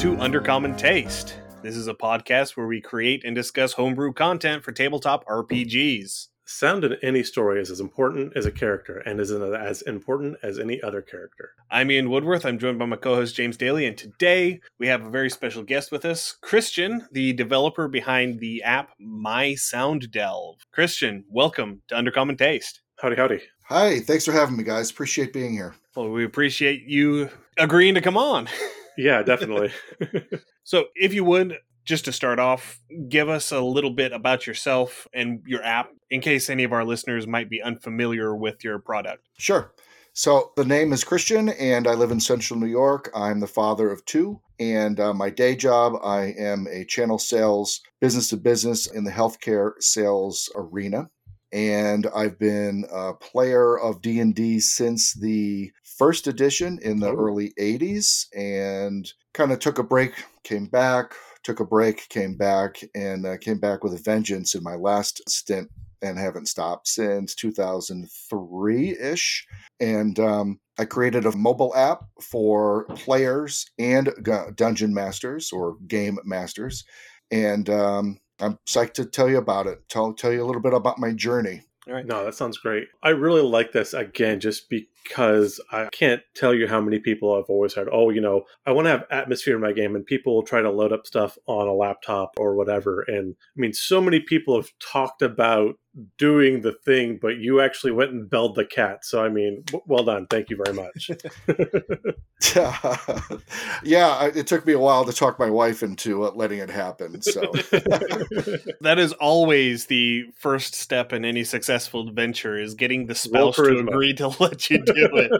Hello, and welcome to Undercommon Taste. This is a podcast where we create and discuss homebrew content for tabletop RPGs. Sound in any story is as important as a character and is as important as any other character. I'm Ian Woodworth. I'm joined by my co host James Daly, and today we have a very special guest with us, Christian, the developer behind the app My Sound Delve. Christian, welcome to Undercommon Taste. Howdy, howdy. Hi, thanks for having me, guys. Appreciate being here. Well, we appreciate you agreeing to come on. Yeah, definitely. so, if you would, just to start off, give us a little bit about yourself and your app in case any of our listeners might be unfamiliar with your product. Sure. So, the name is Christian, and I live in central New York. I'm the father of two. And uh, my day job, I am a channel sales, business to business in the healthcare sales arena and I've been a player of D&D since the first edition in the oh. early 80s and kind of took a break, came back, took a break, came back and uh, came back with a vengeance in my last stint and haven't stopped since 2003-ish and um, I created a mobile app for players and dungeon masters or game masters and um, I'm psyched to tell you about it. Tell tell you a little bit about my journey. All right. No, that sounds great. I really like this again, just because I can't tell you how many people I've always heard, oh, you know, I want to have atmosphere in my game, and people will try to load up stuff on a laptop or whatever. And I mean, so many people have talked about doing the thing, but you actually went and belled the cat. So, I mean, w- well done. Thank you very much. yeah, it took me a while to talk my wife into uh, letting it happen. So, that is always the first step in any successful adventure is getting the spouse to agree to let you do it.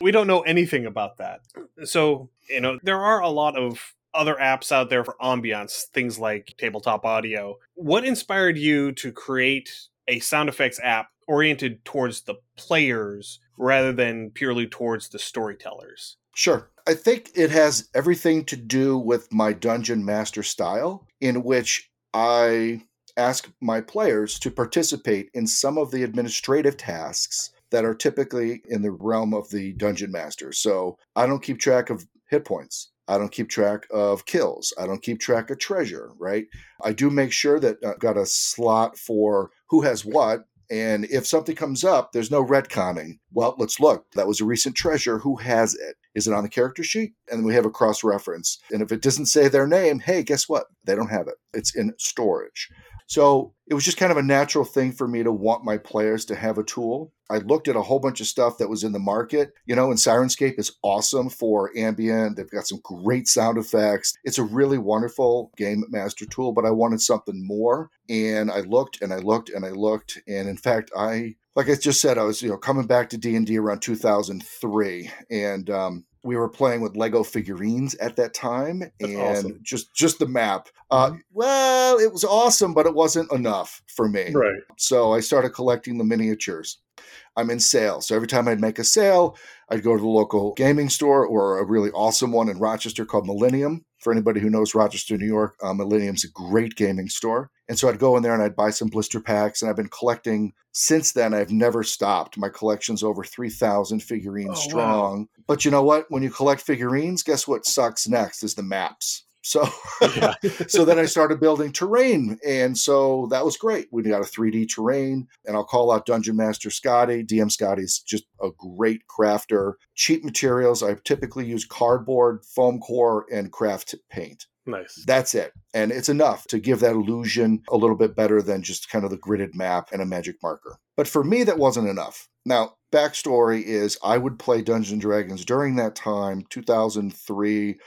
we don't know anything about that. So, you know, there are a lot of other apps out there for ambiance, things like tabletop audio. What inspired you to create a sound effects app oriented towards the players rather than purely towards the storytellers? Sure. I think it has everything to do with my dungeon master style, in which I ask my players to participate in some of the administrative tasks that are typically in the realm of the dungeon master. So I don't keep track of hit points. I don't keep track of kills. I don't keep track of treasure, right? I do make sure that I've got a slot for who has what. And if something comes up, there's no retconning. Well, let's look. That was a recent treasure. Who has it? Is it on the character sheet? And we have a cross reference. And if it doesn't say their name, hey, guess what? They don't have it. It's in storage. So it was just kind of a natural thing for me to want my players to have a tool. I looked at a whole bunch of stuff that was in the market, you know, and Syrinscape is awesome for ambient. They've got some great sound effects. It's a really wonderful game master tool, but I wanted something more. And I looked and I looked and I looked. And in fact, I like I just said, I was you know coming back to D and D around 2003, and um, we were playing with Lego figurines at that time, That's and awesome. just just the map. Uh, mm-hmm. well, it was awesome, but it wasn't enough for me. Right. So I started collecting the miniatures. I'm in sales, so every time I'd make a sale, I'd go to the local gaming store or a really awesome one in Rochester called Millennium. For anybody who knows Rochester, New York, uh, Millennium's a great gaming store. And so I'd go in there and I'd buy some blister packs, and I've been collecting since then. I've never stopped. My collection's over 3,000 figurines oh, strong. Wow. But you know what? When you collect figurines, guess what sucks next is the maps. So, yeah. so then I started building terrain, and so that was great. We got a 3D terrain, and I'll call out Dungeon Master Scotty. DM Scotty's just a great crafter. Cheap materials. I typically use cardboard, foam core, and craft paint. Nice. That's it. And it's enough to give that illusion a little bit better than just kind of the gridded map and a magic marker. But for me, that wasn't enough. Now, backstory is I would play Dungeons and Dragons during that time, 2003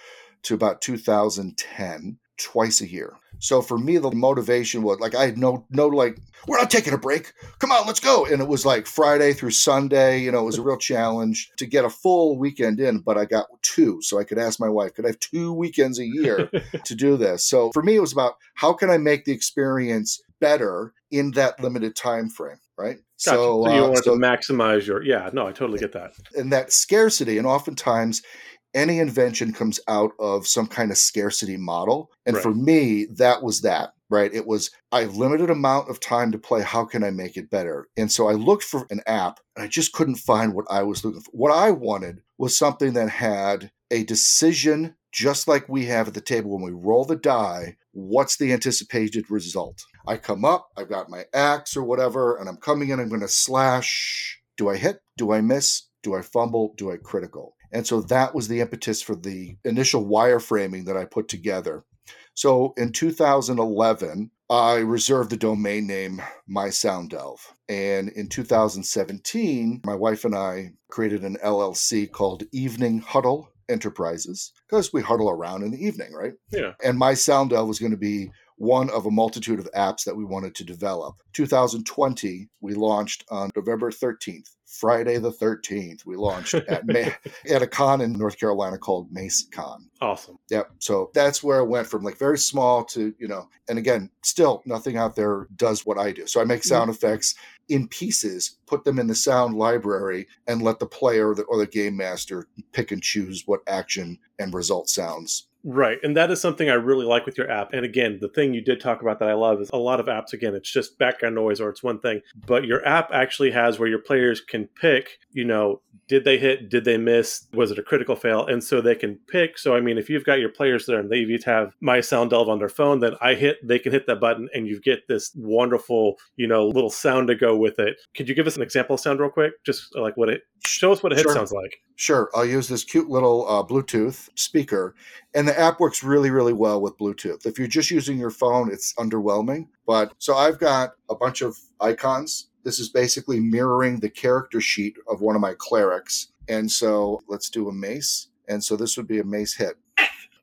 to about 2010 twice a year. So for me, the motivation was like I had no no like we're not taking a break. Come on, let's go. And it was like Friday through Sunday. You know, it was a real challenge to get a full weekend in, but I got two, so I could ask my wife, could I have two weekends a year to do this? So for me, it was about how can I make the experience better in that limited time frame, right? Gotcha. So, so you uh, want so, to maximize your yeah. No, I totally get that. And that scarcity, and oftentimes any invention comes out of some kind of scarcity model. And right. for me, that was that, right? It was I have limited amount of time to play. How can I make it better? And so I looked for an app and I just couldn't find what I was looking for. What I wanted was something that had a decision just like we have at the table when we roll the die what's the anticipated result i come up i've got my axe or whatever and i'm coming in i'm going to slash do i hit do i miss do i fumble do i critical and so that was the impetus for the initial wireframing that i put together so in 2011 I reserved the domain name My Sound Delve. And in 2017, my wife and I created an LLC called Evening Huddle Enterprises because we huddle around in the evening, right? Yeah. And My Sound Delve was going to be one of a multitude of apps that we wanted to develop. 2020, we launched on November 13th. Friday the 13th, we launched at, May, at a con in North Carolina called Mace Con. Awesome. Yep. So that's where I went from like very small to, you know, and again, still nothing out there does what I do. So I make sound mm-hmm. effects in pieces, put them in the sound library, and let the player or the, or the game master pick and choose what action and result sounds Right. And that is something I really like with your app. And again, the thing you did talk about that I love is a lot of apps, again, it's just background noise or it's one thing. But your app actually has where your players can pick, you know, did they hit? Did they miss? Was it a critical fail? And so they can pick. So, I mean, if you've got your players there and they each have My Sound Delve on their phone, then I hit, they can hit that button and you get this wonderful, you know, little sound to go with it. Could you give us an example sound real quick? Just like what it, show us what a hit sure. sounds like. Sure. I'll use this cute little uh, Bluetooth speaker. And the app works really, really well with Bluetooth. If you're just using your phone, it's underwhelming. But so I've got a bunch of icons this is basically mirroring the character sheet of one of my clerics. And so let's do a mace. And so this would be a mace hit.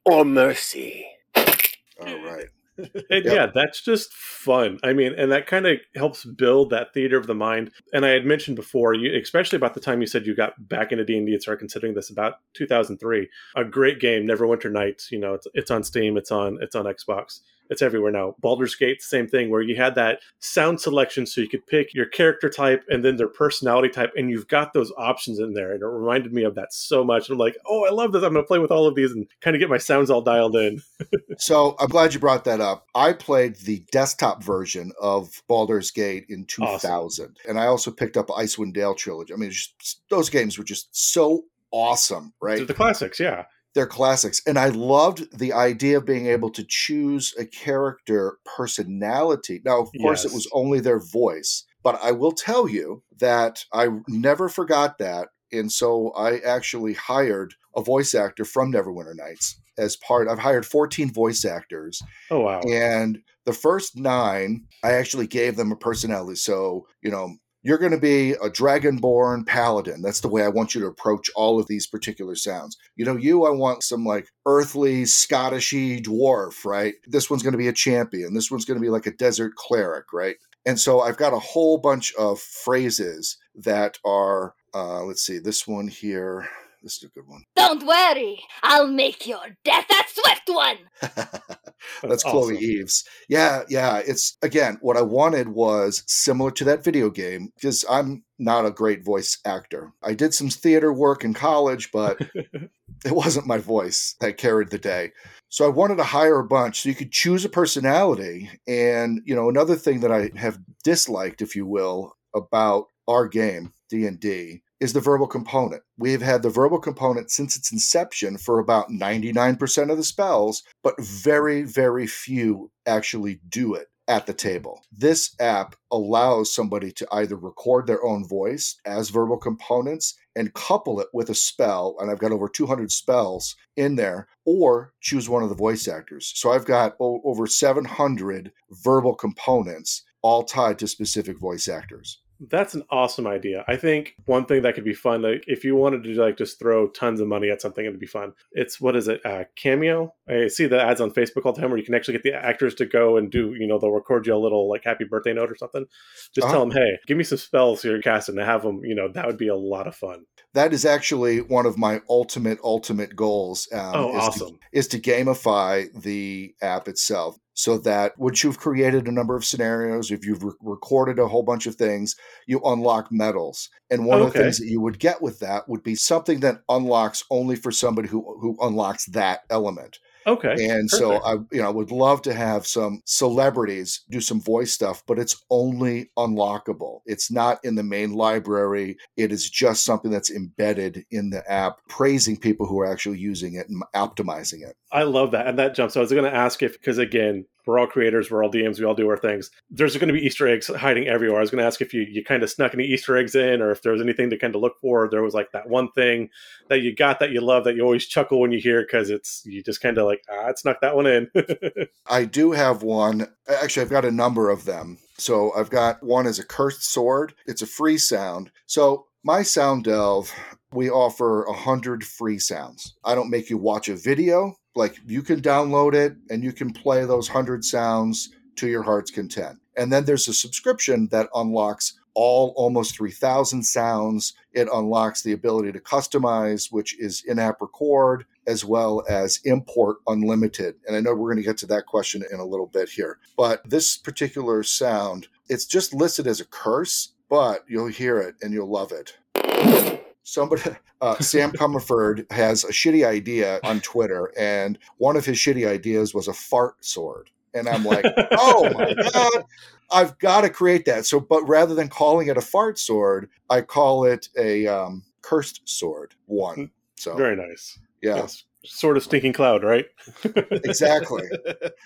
Or mercy. All right. And yep. yeah, that's just fun. I mean, and that kind of helps build that theater of the mind. And I had mentioned before, you, especially about the time you said you got back into D and D and started considering this about 2003. A great game, Neverwinter Nights. You know, it's it's on Steam, it's on it's on Xbox it's everywhere now. Baldur's Gate, same thing, where you had that sound selection so you could pick your character type and then their personality type, and you've got those options in there. And it reminded me of that so much. And I'm like, oh, I love this. I'm going to play with all of these and kind of get my sounds all dialed in. so I'm glad you brought that up. I played the desktop version of Baldur's Gate in 2000, awesome. and I also picked up Icewind Dale trilogy. I mean, just, those games were just so awesome, right? The classics, yeah they're classics. And I loved the idea of being able to choose a character personality. Now, of course, yes. it was only their voice, but I will tell you that I never forgot that. And so I actually hired a voice actor from Neverwinter Nights as part. I've hired 14 voice actors. Oh, wow. And the first nine, I actually gave them a personality. So, you know, you're going to be a dragonborn paladin. That's the way I want you to approach all of these particular sounds. You know, you, I want some like earthly, Scottishy dwarf, right? This one's going to be a champion. This one's going to be like a desert cleric, right? And so I've got a whole bunch of phrases that are, uh, let's see, this one here. This is a good one. Don't worry, I'll make your death a swift one. That's, Chloe Eves. Yeah, yeah. It's again, what I wanted was similar to that video game because I'm not a great voice actor. I did some theater work in college, but it wasn't my voice that carried the day. So I wanted to hire a bunch so you could choose a personality. And, you know, another thing that I have disliked, if you will, about our game, D&D, is the verbal component. We've had the verbal component since its inception for about 99% of the spells, but very, very few actually do it at the table. This app allows somebody to either record their own voice as verbal components and couple it with a spell, and I've got over 200 spells in there, or choose one of the voice actors. So I've got over 700 verbal components all tied to specific voice actors. That's an awesome idea. I think one thing that could be fun, like if you wanted to like just throw tons of money at something, it'd be fun. It's what is it? Uh, Cameo. I see the ads on Facebook all the time where you can actually get the actors to go and do. You know, they'll record you a little like happy birthday note or something. Just uh-huh. tell them, hey, give me some spells you're casting to have them. You know, that would be a lot of fun. That is actually one of my ultimate ultimate goals. Um, oh, is awesome! To, is to gamify the app itself so that once you've created a number of scenarios, if you've re- recorded a whole bunch of things, you unlock medals. And one okay. of the things that you would get with that would be something that unlocks only for somebody who who unlocks that element. Okay. And so I, you know, would love to have some celebrities do some voice stuff, but it's only unlockable. It's not in the main library. It is just something that's embedded in the app, praising people who are actually using it and optimizing it. I love that. And that jumps. So I was going to ask if, because again, we're all creators, we're all DMs, we all do our things. There's going to be Easter eggs hiding everywhere. I was going to ask if you, you kind of snuck any Easter eggs in or if there was anything to kind of look for. There was like that one thing that you got that you love that you always chuckle when you hear because it's, you just kind of like, ah, it snuck that one in. I do have one. Actually, I've got a number of them. So I've got one as a cursed sword. It's a free sound. So my sound delve, we offer a hundred free sounds. I don't make you watch a video like you can download it and you can play those 100 sounds to your heart's content. And then there's a subscription that unlocks all almost 3000 sounds. It unlocks the ability to customize, which is in app record, as well as import unlimited. And I know we're going to get to that question in a little bit here. But this particular sound, it's just listed as a curse, but you'll hear it and you'll love it somebody uh, sam comerford has a shitty idea on twitter and one of his shitty ideas was a fart sword. And i'm like oh my god i've got to create that. So but rather than calling it a fart sword i call it a um, cursed sword one. So very nice. yeah. Yes. sort of stinking cloud right? Exactly.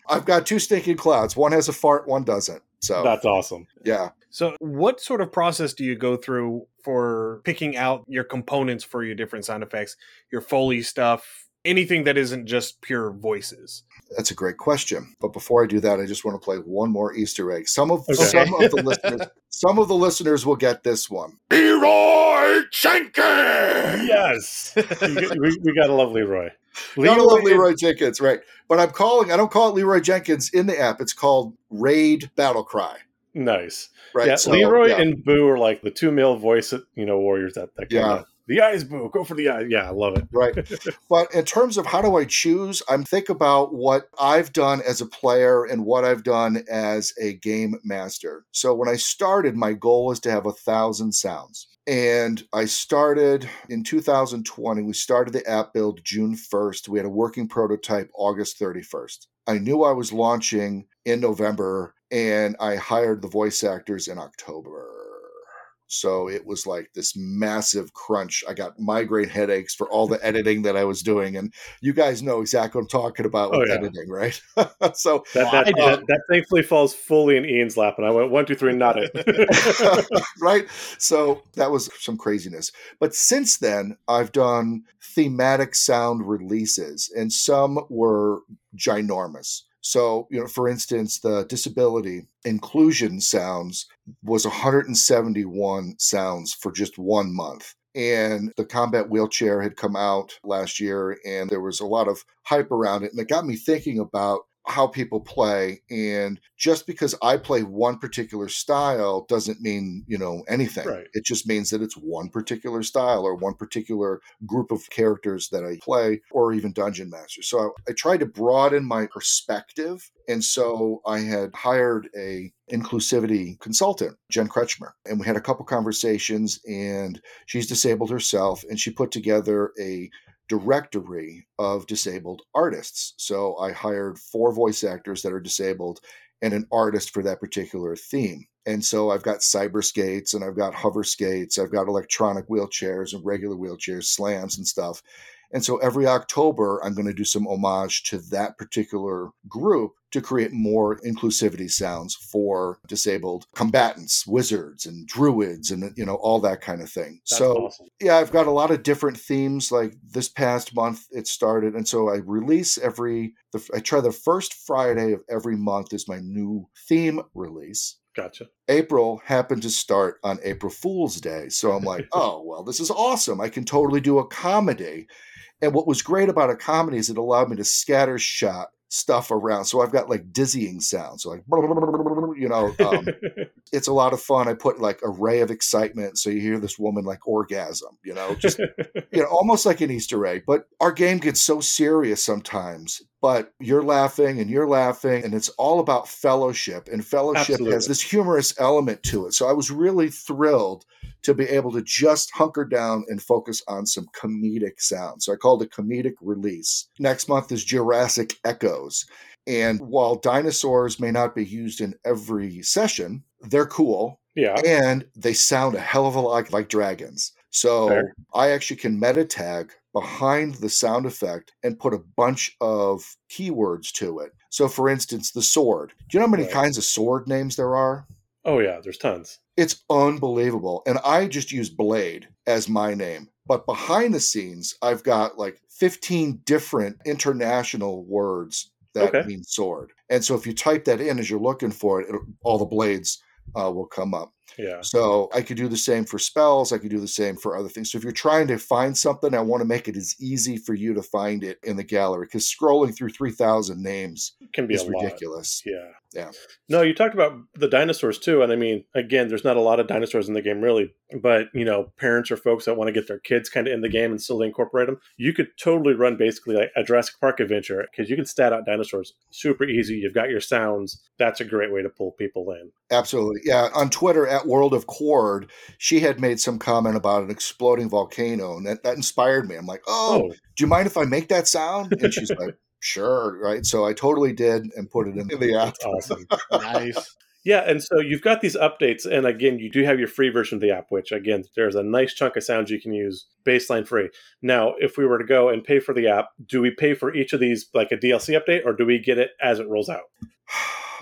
I've got two stinking clouds. One has a fart one doesn't. So that's awesome. yeah so, what sort of process do you go through for picking out your components for your different sound effects, your Foley stuff, anything that isn't just pure voices? That's a great question. But before I do that, I just want to play one more Easter egg. Some of okay. some of the listeners some of the listeners will get this one. Leroy Jenkins. Yes, we, we got a lovely Leroy. Leroy Gotta love Leroy Jenkins, right? But I'm calling. I don't call it Leroy Jenkins in the app. It's called Raid Battle Cry. Nice. Right. Yeah, so, Leroy yeah. and Boo are like the two male voice, you know, warriors that, that yeah. Of, the eyes, Boo. Go for the eyes. Yeah, I love it. Right. but in terms of how do I choose, I'm think about what I've done as a player and what I've done as a game master. So when I started, my goal was to have a thousand sounds. And I started in 2020. We started the app build June 1st. We had a working prototype August 31st. I knew I was launching in November and I hired the voice actors in October. So it was like this massive crunch. I got migraine headaches for all the editing that I was doing, and you guys know exactly what I'm talking about oh, with oh, yeah. editing, right? so that that, that, that, thankfully falls fully in Ian's lap, and I went one, two, three, not it. right. So that was some craziness. But since then, I've done thematic sound releases, and some were ginormous. So, you know, for instance, the disability inclusion sounds was 171 sounds for just one month. And the combat wheelchair had come out last year, and there was a lot of hype around it. And it got me thinking about how people play and just because i play one particular style doesn't mean you know anything right. it just means that it's one particular style or one particular group of characters that i play or even dungeon master so i, I tried to broaden my perspective and so i had hired a inclusivity consultant jen kretschmer and we had a couple conversations and she's disabled herself and she put together a directory of disabled artists. So I hired four voice actors that are disabled and an artist for that particular theme. And so I've got cyber skates and I've got hover skates, I've got electronic wheelchairs and regular wheelchairs, slams and stuff. And so every October, I'm going to do some homage to that particular group to create more inclusivity sounds for disabled combatants, wizards, and druids, and you know all that kind of thing. That's so awesome. yeah, I've got a lot of different themes. Like this past month, it started, and so I release every. The, I try the first Friday of every month is my new theme release. Gotcha. April happened to start on April Fool's Day. So I'm like, oh, well, this is awesome. I can totally do a comedy. And what was great about a comedy is it allowed me to scatter shot stuff around. So I've got like dizzying sounds, so like you know, um, it's a lot of fun. I put like a ray of excitement, so you hear this woman like orgasm, you know, just you know, almost like an Easter egg. But our game gets so serious sometimes. But you're laughing and you're laughing, and it's all about fellowship. And fellowship Absolutely. has this humorous element to it. So I was really thrilled to be able to just hunker down and focus on some comedic sound. So I called it comedic release. Next month is Jurassic Echoes. And while dinosaurs may not be used in every session, they're cool. Yeah. And they sound a hell of a lot like dragons. So Fair. I actually can meta tag behind the sound effect and put a bunch of keywords to it. So, for instance, the sword. Do you know how many Right. kinds of sword names there are? Oh yeah, there's tons. It's unbelievable. And I just use Blade as my name. But behind the scenes, I've got like 15 different international words that Okay. mean sword. And so if you type that in as you're looking for it, it'll, all the blades uh, will come up. Yeah. So I could do the same for spells. I could do the same for other things. So if you're trying to find something, I want to make it as easy for you to find it in the gallery because scrolling through 3,000 names Can be a lot. ridiculous. Yeah. Yeah. No, you talked about the dinosaurs too. And I mean, again, there's not a lot of dinosaurs in the game really, but you know, parents or folks that want to get their kids kind of in the game and still incorporate them, you could totally run basically like a Jurassic Park adventure because you can stat out dinosaurs super easy. You've got your sounds. That's a great way to pull people in. Absolutely. Yeah. On Twitter at World of Cord, she had made some comment about an exploding volcano, and that, that inspired me. I'm like, oh, Oh, do you mind if I make that sound? And she's like, sure. Right. So I totally did and put it in the app. awesome. nice. Yeah, and so you've got these updates, and again, you do have your free version of the app, which again, there's a nice chunk of sounds you can use baseline free. Now, if we were to go and pay for the app, do we pay for each of these like a DLC update, or do we get it as it rolls out?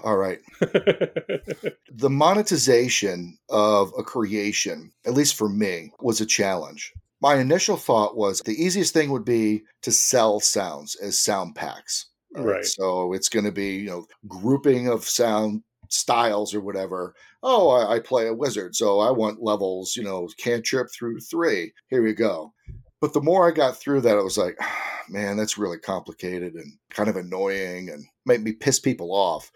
All right. The monetization of a creation, at least for me, was a challenge. My initial thought was the easiest thing would be to sell sounds as sound packs. Right. So it's going to be, you know, grouping of sound styles or whatever. Oh, I, I play a wizard, so I want levels, you know, cantrip through three. Here we go. But the more I got through that, it was like, man, that's really complicated and kind of annoying and made me piss people off.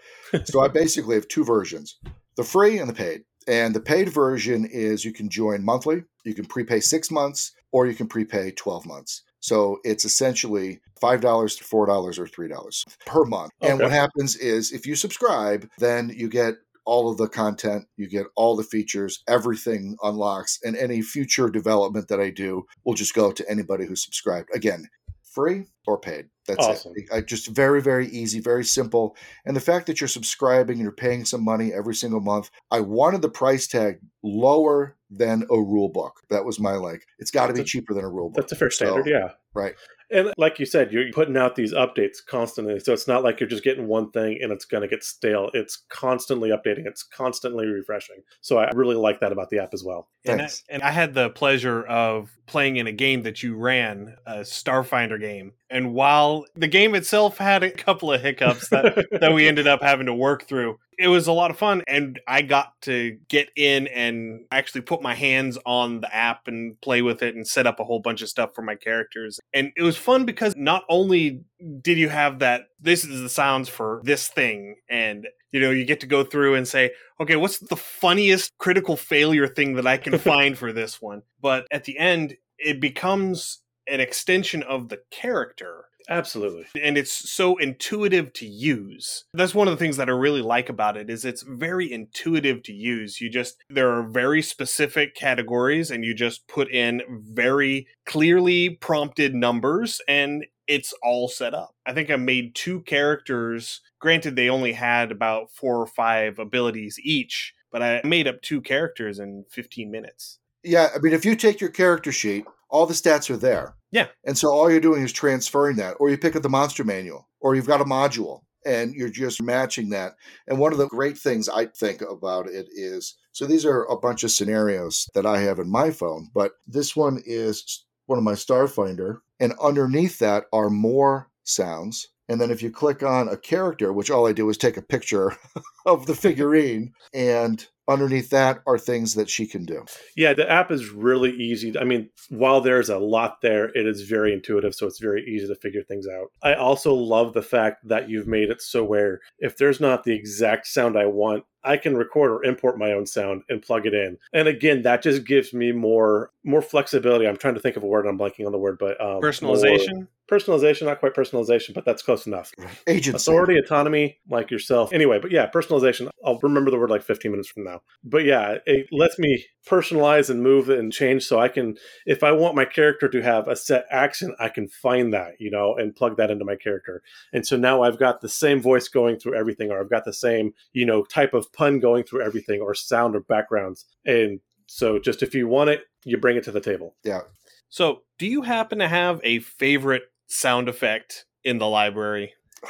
so I basically have two versions the free and the paid. And the paid version is you can join monthly, you can prepay six months, or you can prepay 12 months. So it's essentially $5 to $4 or $3 per month. And what happens is if you subscribe, then you get all of the content, you get all the features, everything unlocks, and any future development that I do will just go to anybody who's subscribed. Again, free or paid. That's Awesome. it. I, just very, very easy, very simple. And the fact that you're subscribing and you're paying some money every single month, I wanted the price tag lower than a rule book. That was my like, it's got to be That's cheaper than a rule book. That's a fair standard, So- yeah. Right. And like you said, you're putting out these updates constantly. So it's not like you're just getting one thing and it's going to get stale. It's constantly updating, it's constantly refreshing. So I really like that about the app as well. And I, Thanks. and I had the pleasure of playing in a game that you ran, a Starfinder game. And while the game itself had a couple of hiccups that, that we ended up having to work through, it was a lot of fun. And I got to get in and actually put my hands on the app and play with it and set up a whole bunch of stuff for my characters. And it was fun because not only did you have that, this is the sounds for this thing, and you know, you get to go through and say, okay, what's the funniest critical failure thing that I can find for this one? But at the end, it becomes an extension of the character. Absolutely. and it's so intuitive to use. That's one of the things that i really like about it is it's very intuitive to use. You just there are very specific categories and you just put in very clearly prompted numbers and it's all set up. I think i made two characters. Granted they only had about four or five abilities each but i made up two characters in 15 minutes. Yeah, I mean, if you take your character sheet, all the stats are there. Yeah. And so all you're doing is transferring that, or you pick up the monster manual, or you've got a module, and you're just matching that. And one of the great things I think about it is so these are a bunch of scenarios that I have in my phone, but this one is one of my Starfinder, and underneath that are more sounds. And then if you click on a character, which all I do is take a picture of the figurine, and underneath that are things that she can do. Yeah, the app is really easy. I mean, while there's a lot there, it is very intuitive, so it's very easy to figure things out. I also love the fact that you've made it so where if there's not the exact sound I want, I can record or import my own sound and plug it in. And again, that just gives me more more flexibility. I'm trying to think of a word. I'm blanking on the word, but um, personalization personalization, not quite personalization, but that's close enough. Agency. Authority, autonomy, like yourself. Anyway, but yeah, personalization. I'll remember the word like 15 minutes from now. But yeah, it lets me personalize and move and change so I can, if I want my character to have a set action, I can find that, you know, and plug that into my character. And so now I've got the same voice going through everything, or I've got the same, you know, type of pun going through everything, or sound or backgrounds. And so just if you want it, you bring it to the table. Yeah. So, do you happen to have a favorite sound effect in the library?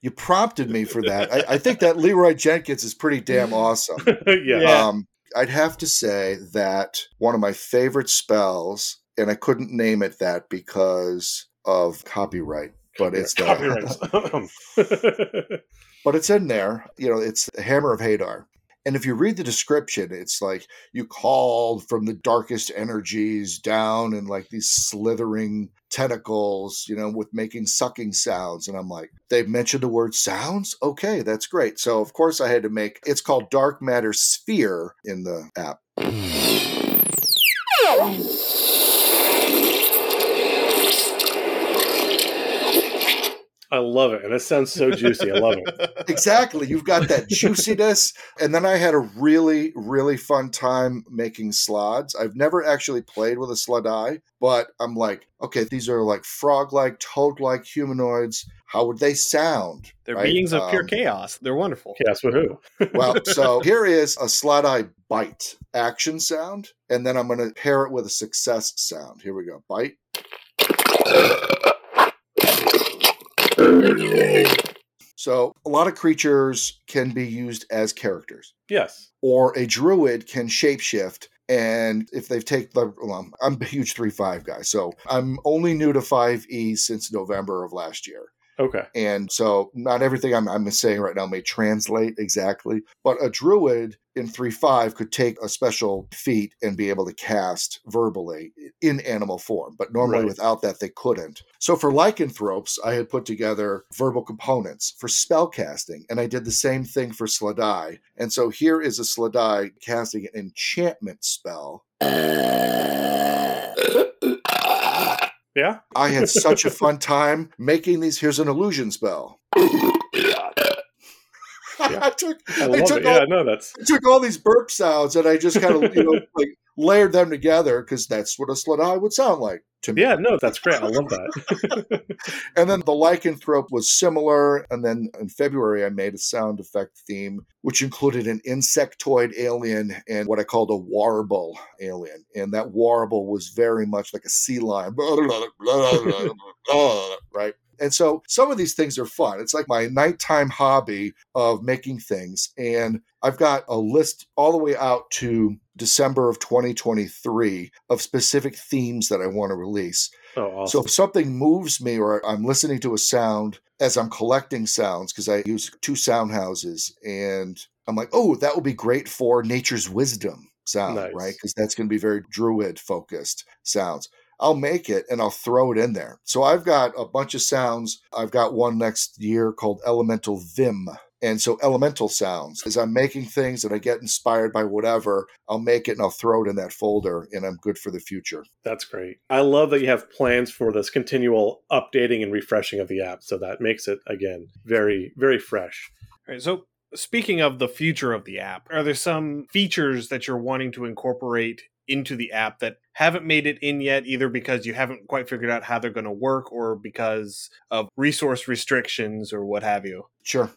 You prompted me for that. I, I think that Leroy Jenkins is pretty damn awesome. yeah. Um, I'd have to say that one of my favorite spells, and I couldn't name it that because of copyright, but it's the, Copyrights. but it's in there. You know, it's the Hunger of Hadar. And if you read the description, it's like you called from the darkest energies down and like these slithering tentacles, you know, with making sucking sounds. And I'm like, they've mentioned the word sounds? Okay, that's great. So, of course, I had to make it's called Dark Matter Sphere in the app. I love it. And it sounds so juicy. I love it. Exactly. You've got that juiciness. And then I had a really, really fun time making slods. I've never actually played with a slaadi, but I'm like, okay, these are like frog like, toad like humanoids. How would they sound? They're right? beings of pure Um, chaos. They're wonderful. Chaos with who? well, so here is a slaadi bite action sound, and then I'm going to pair it with a success sound. Here we go. Bite. So a lot of creatures can be used as characters. yes. or a druid can shapeshift and if they've taken well, i'm a huge 3-5 guy so i'm only new to 5e since november of last year Okay. and so not everything I'm, I'm saying right now may translate exactly but a druid in 3-5 could take a special feat and be able to cast verbally in animal form but normally Right. without that they couldn't so for lycanthropes i had put together verbal components for spell casting and i did the same thing for slaadi and so here is a slaadi casting an enchantment spell Yeah. i had such a fun time making these here's an illusion spell I took I I took it. all- Yeah, no, that's I took all these burp sounds and I just kind of you know like layered them together because that's what a slaadi would sound like to me. yeah, no, that's great. I love that. And then the lycanthrope was similar. And then in February, I made a sound effect theme, which included an insectoid alien and what I called a warble alien. And that warble was very much like a sea lion, right? And so some of these things are fun. It's like my nighttime hobby of making things. And I've got a list all the way out to December of 2023 of specific themes that I want to release. oh, awesome. So if something moves me or I'm listening to a sound as I'm collecting sounds, because I use two sound houses, and I'm like, oh, that would be great for nature's wisdom sound, Nice. right? Because that's going to be very druid focused sounds. I'll make it and I'll throw it in there. So I've got a bunch of sounds. I've got one next year called Elemental Vim. And so elemental sounds, as I'm making things and I get inspired by whatever, I'll make it and I'll throw it in that folder and I'm good for the future. That's great. I love that you have plans for this continual updating and refreshing of the app. So that makes it, again, very, very fresh. All right, so speaking of the future of the app, are there some features that you're wanting to incorporate into the app that haven't made it in yet, either because you haven't quite figured out how they're going to work or because of resource restrictions or what have you? Sure.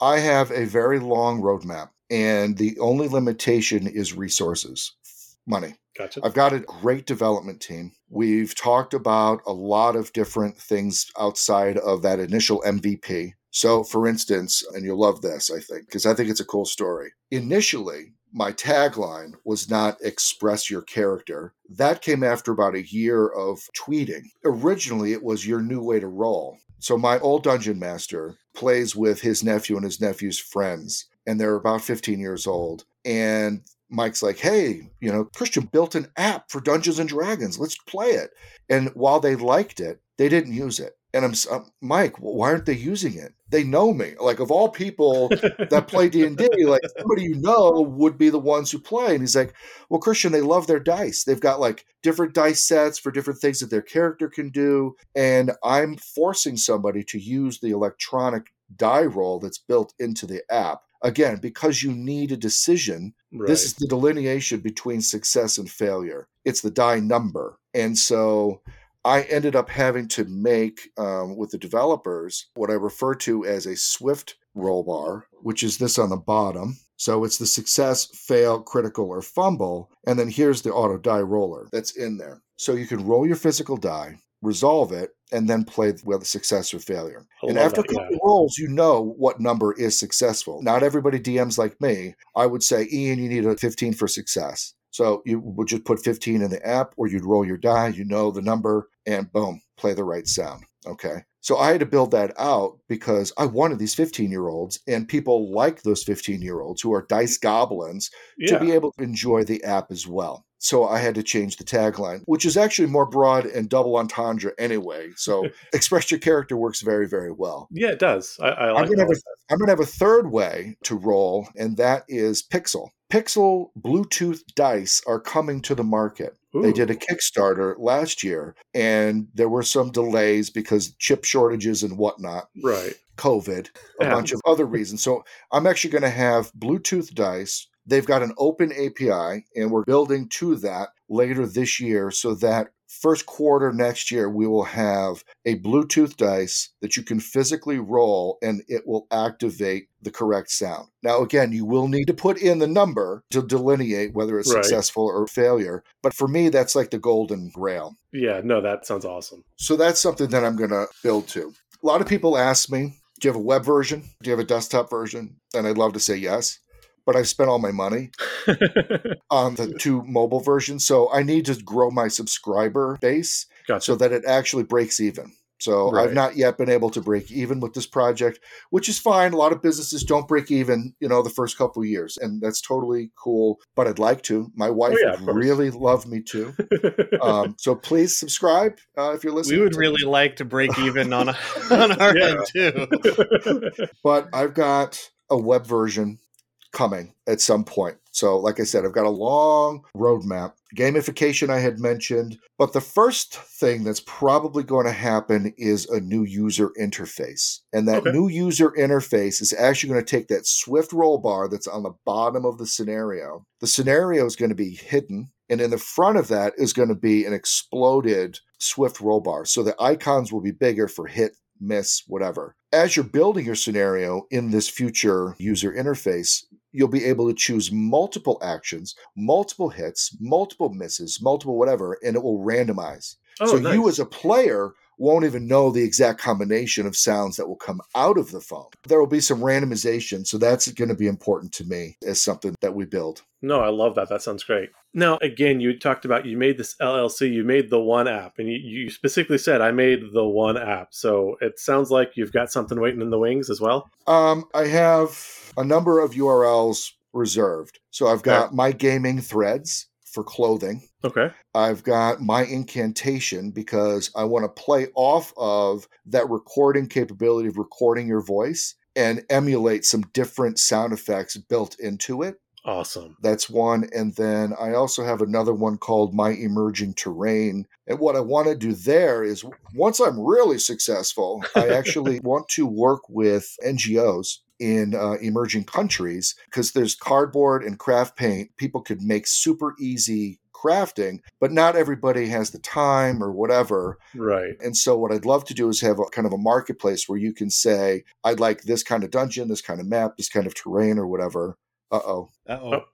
I have a very long roadmap, and the only limitation is resources, money. Gotcha. I've got a great development team. We've talked about a lot of different things outside of that initial MVP. So, for instance, and you'll love this, I think, because I think it's a cool story. Initially, my tagline was not express your character. That came after about a year of tweeting. Originally, it was your new way to roll. So, my old dungeon master plays with his nephew and his nephew's friends, and they're about 15 years old. And Mike's like, hey, you know, Christian built an app for Dungeons and Dragons. Let's play it. And while they liked it, they didn't use it. And I'm, Mike, why aren't they using it? They know me. Like of all people that play D and D, like somebody you know would be the ones who play. And he's like, "Well, Christian, they love their dice. They've got like different dice sets for different things that their character can do, and I'm forcing somebody to use the electronic die roll that's built into the app." Again, because you need a decision, Right. this is the delineation between success and failure. It's the die number. And so I ended up having to make um, with the developers what I refer to as a Swift roll bar, which is this on the bottom. So it's the success, fail, critical, or fumble. And then here's the auto die roller that's in there. So you can roll your physical die, resolve it, and then play with success or failure. I And after that, a couple yeah. rolls, you know what number is successful. Not everybody DMs like me. I would say, Ian, you need a 15 for success. So you would just put 15 in the app, or you'd roll your die, you know the number, and boom, play the right sound. Okay. So I had to build that out because I wanted these 15 year olds and people like those 15 year olds who are dice goblins yeah. to be able to enjoy the app as well. So I had to change the tagline, which is actually more broad and double entendre anyway. So express your character works very, very well. yeah, it does. I, I like I'm gonna, have that. a, I'm gonna have a third way to roll, and that is Pixel. Pixel Bluetooth dice are coming to the market. They did a Kickstarter last year, and there were some delays because chip shortages and whatnot. Right. COVID, a Yeah. bunch of other reasons. So I'm actually going to have Bluetooth dice. They've got an open API, and we're building to that later this year so that first quarter next year we will have a Bluetooth dice that you can physically roll and it will activate the correct sound. Now, again, you will need to put in the number to delineate whether it's Right. successful or failure. But for me, that's like the golden grail. Yeah, no, that sounds awesome. So that's something that I'm going to build to. A lot of people ask me, do you have a web version? Do you have a desktop version? And I'd love to say yes. But I've spent all my money on the two mobile versions. So I need to grow my subscriber base gotcha. so that it actually breaks even. So Right. I've not yet been able to break even with this project, which is fine. A lot of businesses don't break even, you know, the first couple of years, and that's totally cool. But I'd like to. My wife Oh, yeah, would really love me to. Um, so please subscribe uh, if you're listening. We would to really like to break even on a, on our Yeah. end too. but I've got a web version coming at some point. So, like I said, I've got a long roadmap. Gamification I had mentioned, but the first thing that's probably going to happen is a new user interface. And that Okay. new user interface is actually going to take that Swift roll bar that's on the bottom of the scenario. The scenario is going to be hidden, and in the front of that is going to be an exploded Swift roll bar. So the icons will be bigger for hit, miss, whatever. As you're building your scenario in this future user interface, you'll be able to choose multiple actions, multiple hits, multiple misses, multiple whatever, and it will randomize. oh, so nice. you as a player won't even know the exact combination of sounds that will come out of the phone. There will be some randomization, so that's going to be important to me as something that we build. No, I love that. That sounds great. Now, again, you talked about you made this LLC, you made the one app, and you, you specifically said, I made the one app. So it sounds like you've got something waiting in the wings as well. Um, I have a number of URLs reserved. So I've got my gaming threads for clothing. Okay. I've got my incantation because I want to play off of that recording capability of recording your voice and emulate some different sound effects built into it. Awesome. That's one. And then I also have another one called My Emerging Terrain. And what I want to do there is once I'm really successful, I actually want to work with NGOs in uh, emerging countries because there's cardboard and craft paint. People could make super easy crafting, but not everybody has the time or whatever. Right. And so, what I'd love to do is have a kind of a marketplace where you can say, I'd like this kind of dungeon, this kind of map, this kind of terrain, or whatever. Uh oh. Uh-oh.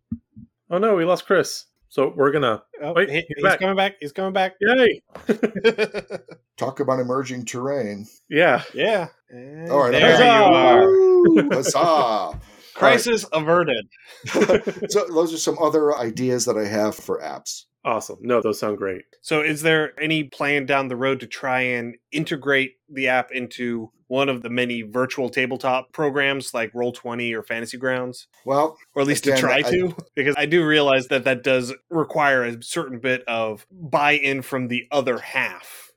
Oh no, we lost Chris. So we're gonna Oh, Wait, he- he's he's back. coming back. He's coming back. Yay! Talk about emerging terrain. Yeah. yeah. And All right, there you are. Woo! Huzzah! Crisis averted. so those are some other ideas that I have for apps. Awesome. No, those sound great. So, is there any plan down the road to try and integrate the app into one of the many virtual tabletop programs like Roll20 or Fantasy Grounds? Well, Or at least Again, to try I- to? Because I do realize that that does require a certain bit of buy in from the other half.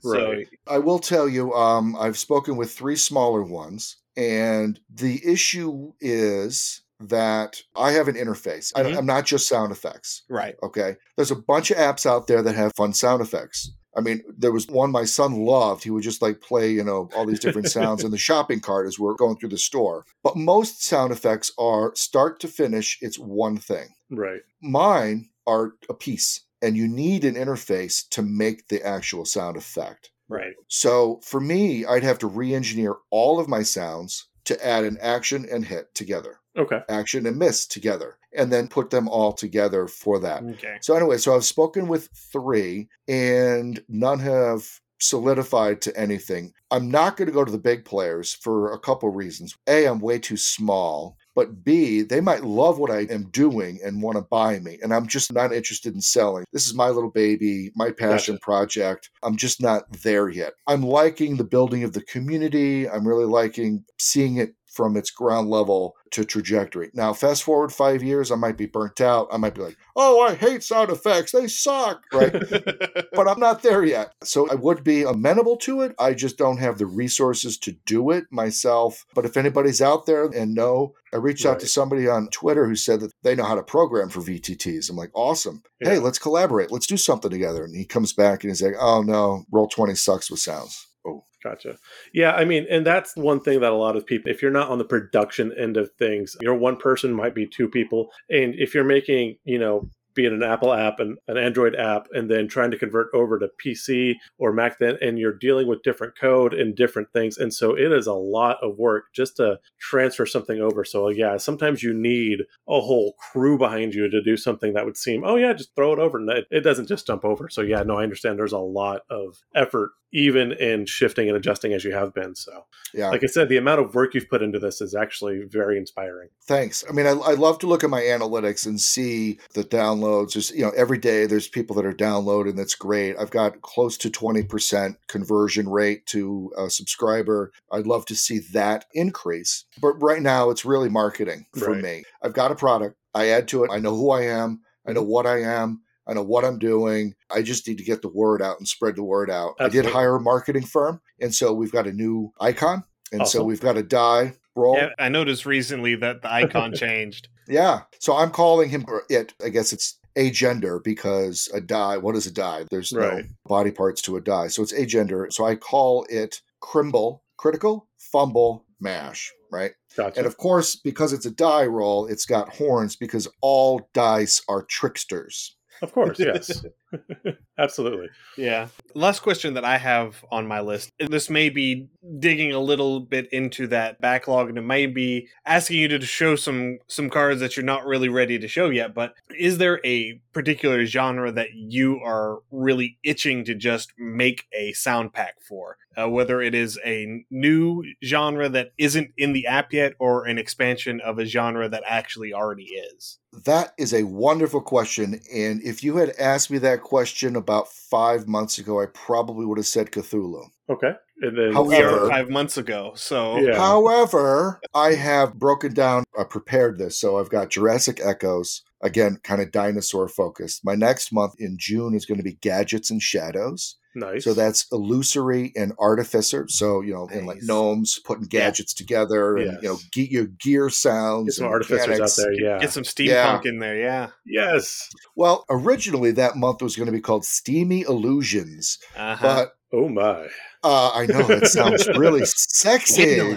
So Right. I will tell you, um, I've spoken with three smaller ones, and the issue is that I have an interface. I, Mhm. I'm not just sound effects. right. Okay. There's a bunch of apps out there that have fun sound effects. I mean, there was one my son loved. He would just like play, you know, all these different sounds in the shopping cart as we're going through the store. But most sound effects are start to finish, it's one thing. Right. Mine are a piece, and you need an interface to make the actual sound effect. Right. So for me, I'd have to re engineer all of my sounds to add an action and hit together, Okay. action and miss together, and then put them all together for that. Okay. So anyway, so I've spoken with three, and none have solidified to anything. I'm not going to go to the big players for a couple reasons. A, I'm way too small. But B, they might love what I am doing and want to buy me. And I'm just not interested in selling. This is my little baby, my passion Gotcha. project. I'm just not there yet. I'm liking the building of the community. I'm really liking seeing it from its ground level to trajectory. Now, fast forward five years, I might be burnt out. I might be like, oh, I hate sound effects. They suck. Right. but I'm not there yet. So I would be amenable to it. I just don't have the resources to do it myself. But if anybody's out there and know, I reached out to somebody on Twitter who said that they know how to program for VTTs. I'm like, awesome. Hey, let's collaborate. Let's do something together. And he comes back and he's like, oh no, Roll20 sucks with sounds. Oh, Gotcha. Yeah, I mean, and that's one thing that a lot of people, if you're not on the production end of things, you're one person, might be two people. And if you're making, you know, be it an Apple app and an Android app, and then trying to convert over to PC or Mac, then, and you're dealing with different code and different things. And so it is a lot of work just to transfer something over. So, yeah, sometimes you need a whole crew behind you to do something that would seem, oh, yeah, just throw it over. And it, it doesn't just jump over. So, yeah, no, I understand there's a lot of effort, even in shifting and adjusting as you have been. So, yeah. like I said, the amount of work you've put into this is actually very inspiring. Thanks. I mean, I, I love to look at my analytics and see the downloads. There's, you know, every day there's people that are downloading. That's great. I've got close to 20% conversion rate to a subscriber. I'd love to see that increase. But right now, it's really marketing for Right. me. I've got a product. I add to it. I know who I am. I know mm-hmm. what I am. I know what I'm doing. I just need to get the word out and spread the word out. I did hire a marketing firm. And so we've got a new icon. And so we've got a die roll. Yeah, I noticed recently that the icon changed. Yeah. So I'm calling him it. I guess it's agender because a die. What is a die? There's Right. no body parts to a die. So it's agender. So I call it crimble, critical, fumble, mash. Right. Gotcha. And of course, because it's a die roll, it's got horns because all dice are tricksters. Of course, yes. Absolutely. Yeah. Last question that I have on my list. and This may be digging a little bit into that backlog and it may be asking you to show some some cards that you're not really ready to show yet, but is there a particular genre that you are really itching to just make a sound pack for? Uh, whether it is a new genre that isn't in the app yet or an expansion of a genre that actually already is. That is a wonderful question. And if you had asked me that question about five months ago, I probably would have said Cthulhu. Okay. And then However- We are five months ago, so Yeah. However, I have broken down, I prepared this. So I've got Jurassic Echoes, again, kind of dinosaur focused. My next month in June is going to be Gadgets and Shadows. Nice. So that's illusory and artificer. So, you know, and like gnomes putting gadgets together and, you know, get your gear sounds. Get some and artificers mechanics. out there. Yeah. get some steampunk Yeah. in there. Yeah. yes. Well, originally that month was going to be called Steamy Illusions, Uh-huh. but Oh my. uh, I know that sounds really sexy.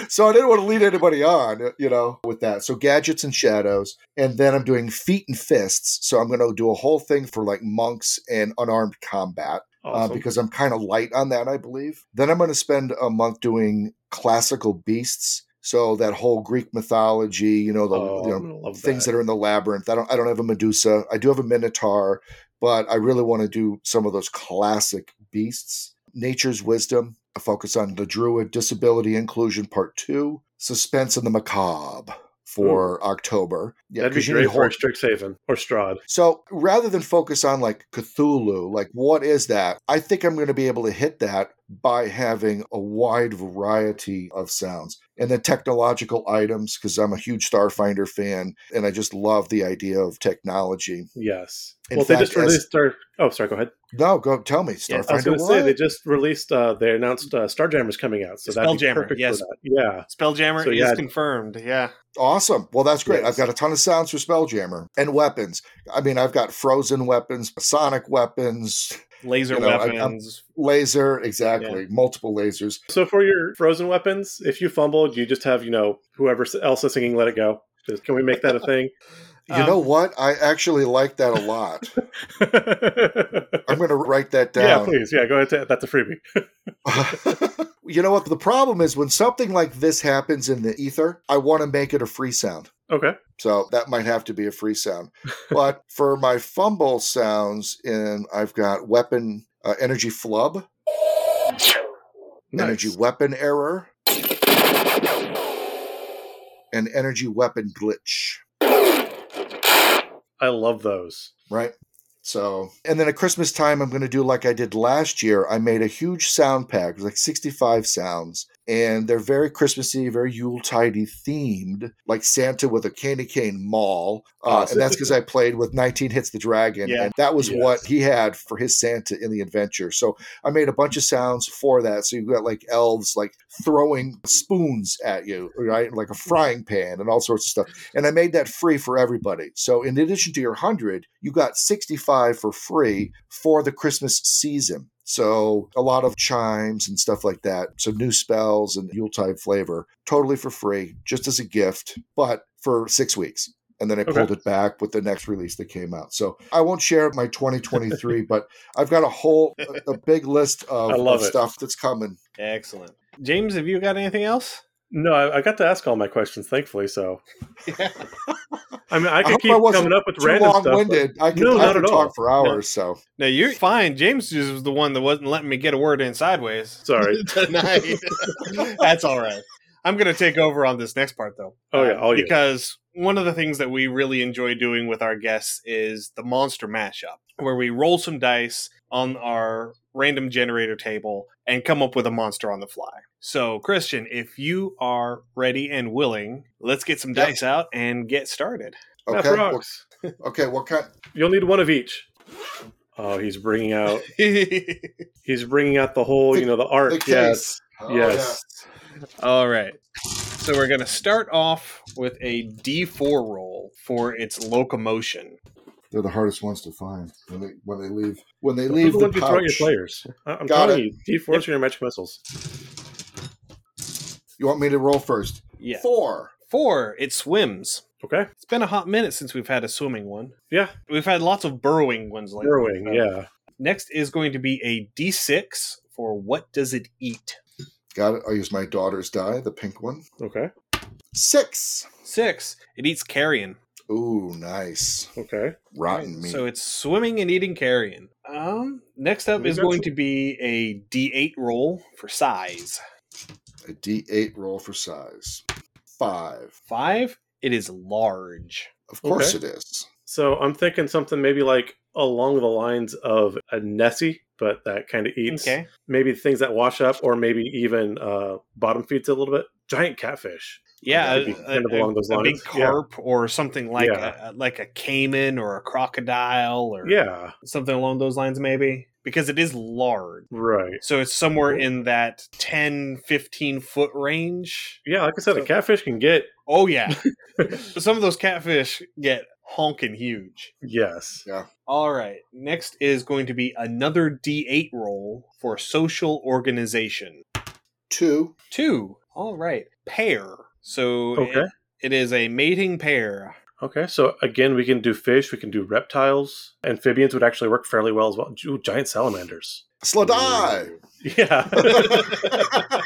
so I didn't want to lead anybody on, you know, with that. So gadgets and shadows, and then I'm doing feet and fists. So I'm going to do a whole thing for like monks and unarmed combat uh, because I'm kind of light on that, I believe. Then I'm going to spend a month doing classical beasts. So that whole Greek mythology, you know, the Oh, you know, things that. that are in the labyrinth. I don't I don't have a Medusa. I do have a Minotaur, but I really want to do some of those classic beasts. Nature's Wisdom, a focus on the Druid Disability Inclusion Part 2, Suspense in the Macabre for October. Yeah, That'd be 'cause you need great for Strixhaven or Strahd. so rather than focus on like Cthulhu, like what is that? I think I'm going to be able to hit that by having a wide variety of sounds. And then technological items because I'm a huge Starfinder fan and I just love the idea of technology. Yes. In well, fact, they just as- released Star. Oh, sorry. Go ahead. No, go tell me, Yeah, I was Starfinder. going to say they just released. Uh, they announced uh, Starjammer's coming out, so Spelljammer, yes. that. Yeah. Spelljammer So, is confirmed. Yeah. Awesome. Well, that's great. Yes. I've got a ton of sounds for Spelljammer and weapons. I mean, I've got frozen weapons, sonic weapons, Laser You know, I- weapons. laser, exactly, multiple lasers. So for your frozen weapons, if you fumbled, you just have you know whoever else is singing "Let It Go." Can we make that a thing? You Um, know what? I actually like that a lot. I'm going to write that down. yeah, please. Yeah, go ahead. That's a freebie. you know what? The problem is when something like this happens in the ether, I want to make it a free sound. okay. So that might have to be a free sound. But for my fumble sounds, in I've got weapon uh, energy flub, energy weapon error, and energy weapon glitch. I love those. right? So, and then at Christmas time, I'm going to do like I did last year. I made a huge sound pack, like 65 sounds, and they're very Christmassy, very Yuletidey themed, like Santa with a candy cane mall. Uh, and that's because I played with 19 Hits the Dragon, Yeah. and that was Yes. what he had for his Santa in the adventure. So I made a bunch of sounds for that. So you've got like elves like throwing spoons at you, right? Like a frying pan and all sorts of stuff and I made that free for everybody. So in addition to your 100, you got 65 for free for the Christmas season. So a lot of chimes and stuff like that. So new spells and Yuletide flavor, totally for free, just as a gift, but for six weeks. And then I Okay. pulled it back with the next release that came out. So I won't share my 2023, but I've got a whole, a, a big list of, I love of stuff that's coming. Excellent. James, have you got anything else? No, I, I got to ask all my questions, thankfully. So, yeah. I mean, I could hope keep I coming up with Too random long stuff. winded. I could, No, I not could at all. talk for hours. So No, you're fine. James was the one that wasn't letting me get a word in sideways Sorry. tonight. That's all right. I'm going to take over on this next part, though. Oh, yeah, Uh, all you. because one of the things that we really enjoy doing with our guests is the monster mashup, where we roll some dice on our random generator table and come up with a monster on the fly. So, Christian, if you are ready and willing, let's get some Yep. dice out and get started. Math okay, well, rocks. okay. What kind? You'll need one of each. Oh, he's bringing out. He's bringing out the whole. The- you know, the art. the yes. Oh, yes. All right. So we're going to start off with a D4 roll for its locomotion. They're the hardest ones to find when they when they leave when they leave the the ones you throw your players. I- I'm Got telling you, D4s are your magic missiles. You want me to roll first? Yeah. Four. Four, it swims. Okay. It's been a hot minute since we've had a swimming one. Yeah. We've had lots of burrowing ones lately. Burrowing. Uh, Yeah. Next is going to be a D6 for what does it eat? Got it. I'll use my daughter's die, the pink one. Okay. Six. Six, it eats carrion. Ooh, nice. Okay. Rotten meat. So it's swimming and eating carrion. Um, next up We've is going some- to be a D8 roll for size. a D8 roll for size. Five. Five, it is large. Of course Okay. it is. So I'm thinking something maybe like along the lines of a Nessie, but that kind of eats Okay. maybe things that wash up, or maybe even uh, bottom feeds a little bit. Giant catfish. Yeah, That'd a, kind of a- along those a big lines. Yeah. carp or something like Yeah. a, like a caiman or a crocodile or Yeah. something along those lines maybe because it is large. Right. So it's somewhere in that 10 15 foot range. Yeah. Like I said, So- a catfish can get Oh yeah. Some of those catfish get honking huge. yes. Yeah. All right. Next is going to be another D8 roll for social organization. Two. Two. All right. Pair. So Okay. it- it is a mating pair. Okay. So again, we can do fish. We can do reptiles. Amphibians would actually work fairly well as well. Ooh, giant salamanders. Slaadi. Yeah.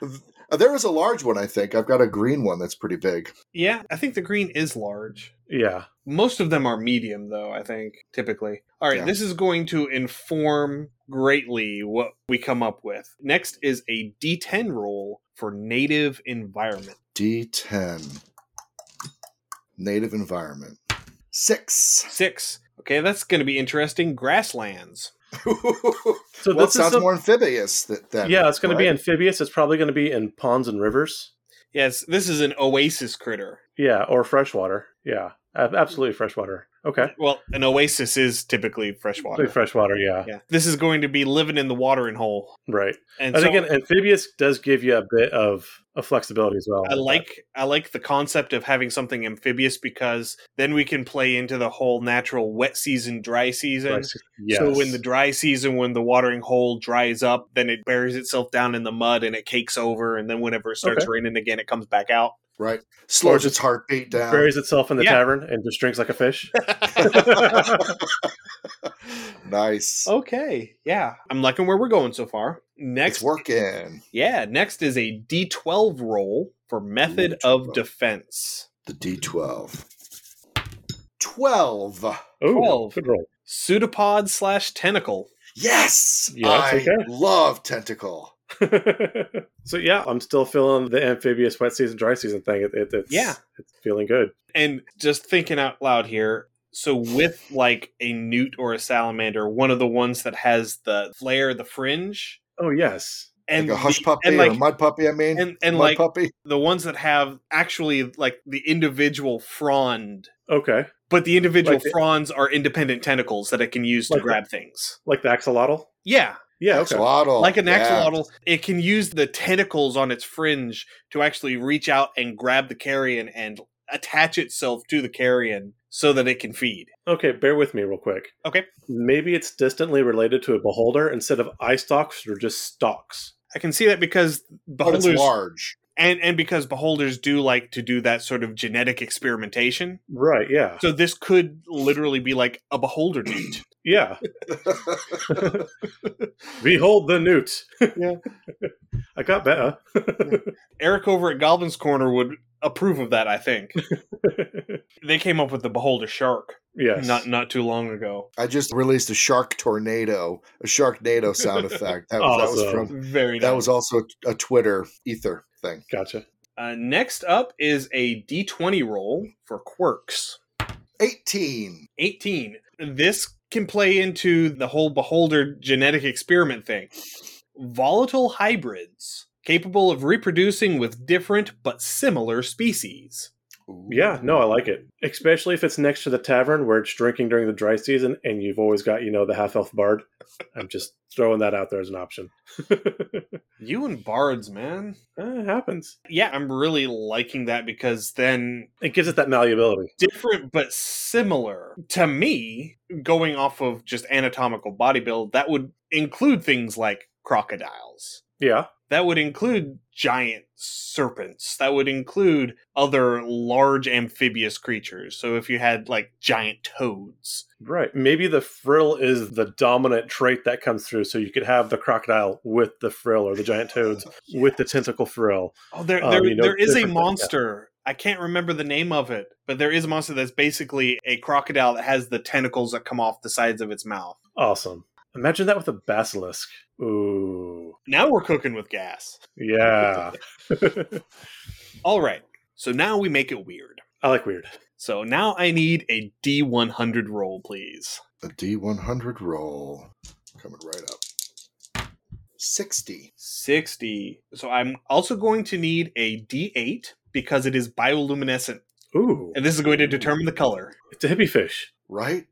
Uh, there is a large one, I think. I've got a green one that's pretty big. Yeah, I think the green is large. yeah. Most of them are medium, though, I think, typically. All right, Yeah. this is going to inform greatly what we come up with. Next is a D10 roll for native environment. D10. Native environment. Six. Six. Okay, that's going to be interesting. Grasslands. so well, it sounds some, more amphibious. That, that yeah, it's going right? to be amphibious. It's probably going to be in ponds and rivers. Yes, this is an oasis critter. Yeah, or freshwater. Yeah, absolutely freshwater. Okay. Well, an oasis is typically freshwater. Freshwater, yeah. Yeah. This is going to be living in the watering hole. Right. And, and so, again, amphibious does give you a bit of, of flexibility as well. I like that. I like the concept of having something amphibious because then we can play into the whole natural wet season, dry season. Dry season. Yes. So in the dry season, when the watering hole dries up, then it buries itself down in the mud and it cakes over, and then whenever it starts okay. raining again, it comes back out. Right. Slows its heartbeat down. Buries itself in the yeah. tavern and just drinks like a fish. nice. Okay. Yeah. I'm liking where we're going so far. Next it's working. Yeah. Next is a D12 roll for method Ooh, of defense. The D12. 12. Ooh, 12. Good roll. Pseudopod slash tentacle. Yes. Yeah, I okay. love tentacle. so yeah, I'm still feeling the amphibious wet season, dry season thing. It, it, it's yeah, it's feeling good. And just thinking out loud here, so with like a newt or a salamander, one of the ones that has the flare, the fringe. Oh yes, and like a hush puppy and like, or mud puppy. I mean, and, and like puppy. the ones that have actually like the individual frond. Okay, but the individual like fronds the, are independent tentacles that it can use to like grab the, things, like the axolotl. Yeah, yeah, okay. axolotl. Like an axolotl, yeah. it can use the tentacles on its fringe to actually reach out and grab the carrion and attach itself to the carrion so that it can feed. Okay, bear with me real quick. Okay. Maybe it's distantly related to a beholder instead of eye stalks or just stalks. I can see that because beholders large. And and because beholders do like to do that sort of genetic experimentation. Right, yeah. So this could literally be like a beholder newt. Yeah. Behold the newt. yeah. I got better. Eric over at Goblin's Corner would approve of that, I think. they came up with the Beholder Shark. Yes. Not not too long ago. I just released a shark tornado, a sharknado sound effect. That, awesome. that was from very That was also a, a Twitter ether thing. Gotcha. Uh, next up is a D20 roll for quirks. 18. 18. This can play into the whole beholder genetic experiment thing. Volatile hybrids capable of reproducing with different but similar species. Yeah, no, I like it. Especially if it's next to the tavern where it's drinking during the dry season and you've always got, you know, the half elf bard. I'm just throwing that out there as an option. you and bards, man. Uh, it happens. Yeah, I'm really liking that because then it gives it that malleability. Different but similar. To me, going off of just anatomical body build, that would include things like crocodiles. Yeah that would include giant serpents. That would include other large amphibious creatures. So if you had like giant toads. Right. Maybe the frill is the dominant trait that comes through. So you could have the crocodile with the frill or the giant toads yeah. with the tentacle frill. Oh, there, um, there, um, you know, there is a monster. I can't remember the name of it, but there is a monster that's basically a crocodile that has the tentacles that come off the sides of its mouth. Awesome. Imagine that with a basilisk. Ooh. Now we're cooking with gas. Yeah. All right. So now we make it weird. I like weird. So now I need a D100 roll, please. A D100 roll. Coming right up. 60. 60. So I'm also going to need a D8 because it is bioluminescent. Ooh. And this is going to determine the color. It's a hippie fish. Right?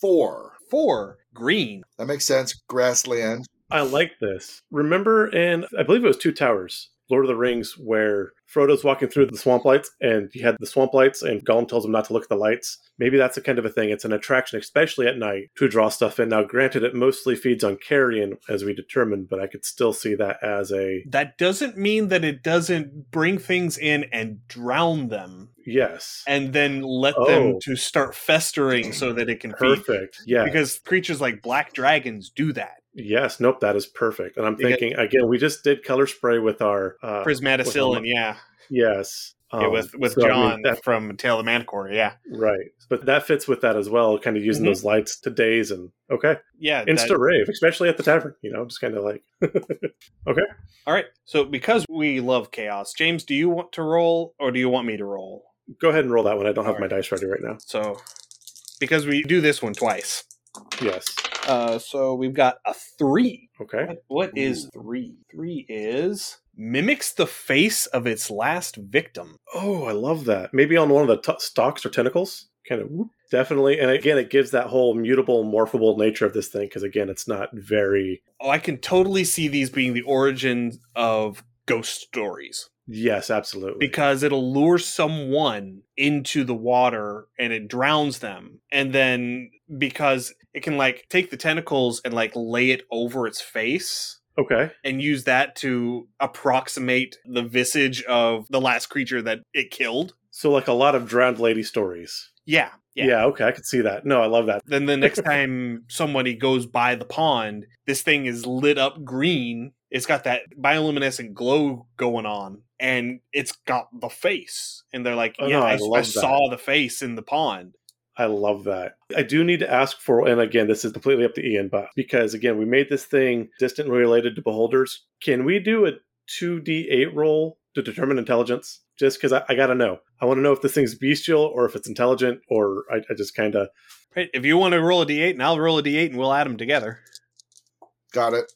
Four. Four. Green. That makes sense. Grassland. I like this. Remember in I believe it was Two Towers, Lord of the Rings, where Frodo's walking through the swamp lights and you had the swamp lights and Gollum tells him not to look at the lights. Maybe that's a kind of a thing. It's an attraction, especially at night, to draw stuff in. Now, granted, it mostly feeds on carrion, as we determined, but I could still see that as a. That doesn't mean that it doesn't bring things in and drown them. Yes. And then let oh. them to start festering so that it can Perfect. Yeah. Because creatures like black dragons do that. Yes, nope, that is perfect. And I'm thinking again, we just did color spray with our uh, prismaticillin, yeah. Yes. Um, yeah, with with so, John I mean, that, from Tale of Manticore, yeah. Right. But that fits with that as well, kind of using mm-hmm. those lights to daze and okay. Yeah. Insta that, rave, especially at the tavern, you know, just kind of like Okay. All right. So because we love chaos, James, do you want to roll or do you want me to roll? Go ahead and roll that one. I don't All have right. my dice ready right now. So because we do this one twice. Yes. Uh, so we've got a three. Okay. What, what is three? Three is mimics the face of its last victim. Oh, I love that. Maybe on one of the t- stalks or tentacles. Kind of whoop. definitely. And again, it gives that whole mutable, morphable nature of this thing because again, it's not very. Oh, I can totally see these being the origin of ghost stories Yes, absolutely. because it'll lure someone into the water and it drowns them. And then because it can like take the tentacles and like lay it over its face okay. and use that to approximate the visage of the last creature that it killed. So like a lot of drowned lady stories. Yeah. Yeah. Yeah. okay, I could see that. No, I love that. Then the next time somebody goes by the pond, this thing is lit up green. It's got that bioluminescent glow going on, and it's got the face. And they're like, Oh, "Yeah, no, I I, I saw the face in the pond." I love that. I do need to ask for, and again, this is completely up to Ian, but because again, we made this thing distantly related to beholders. Can we do a 2d8 roll to determine intelligence? Just because I, I got to know. I want to know if this thing's bestial or if it's intelligent, or I, I just kind of. Right? If you want to roll a d8, and I'll roll a d8, and we'll add them together. Got it.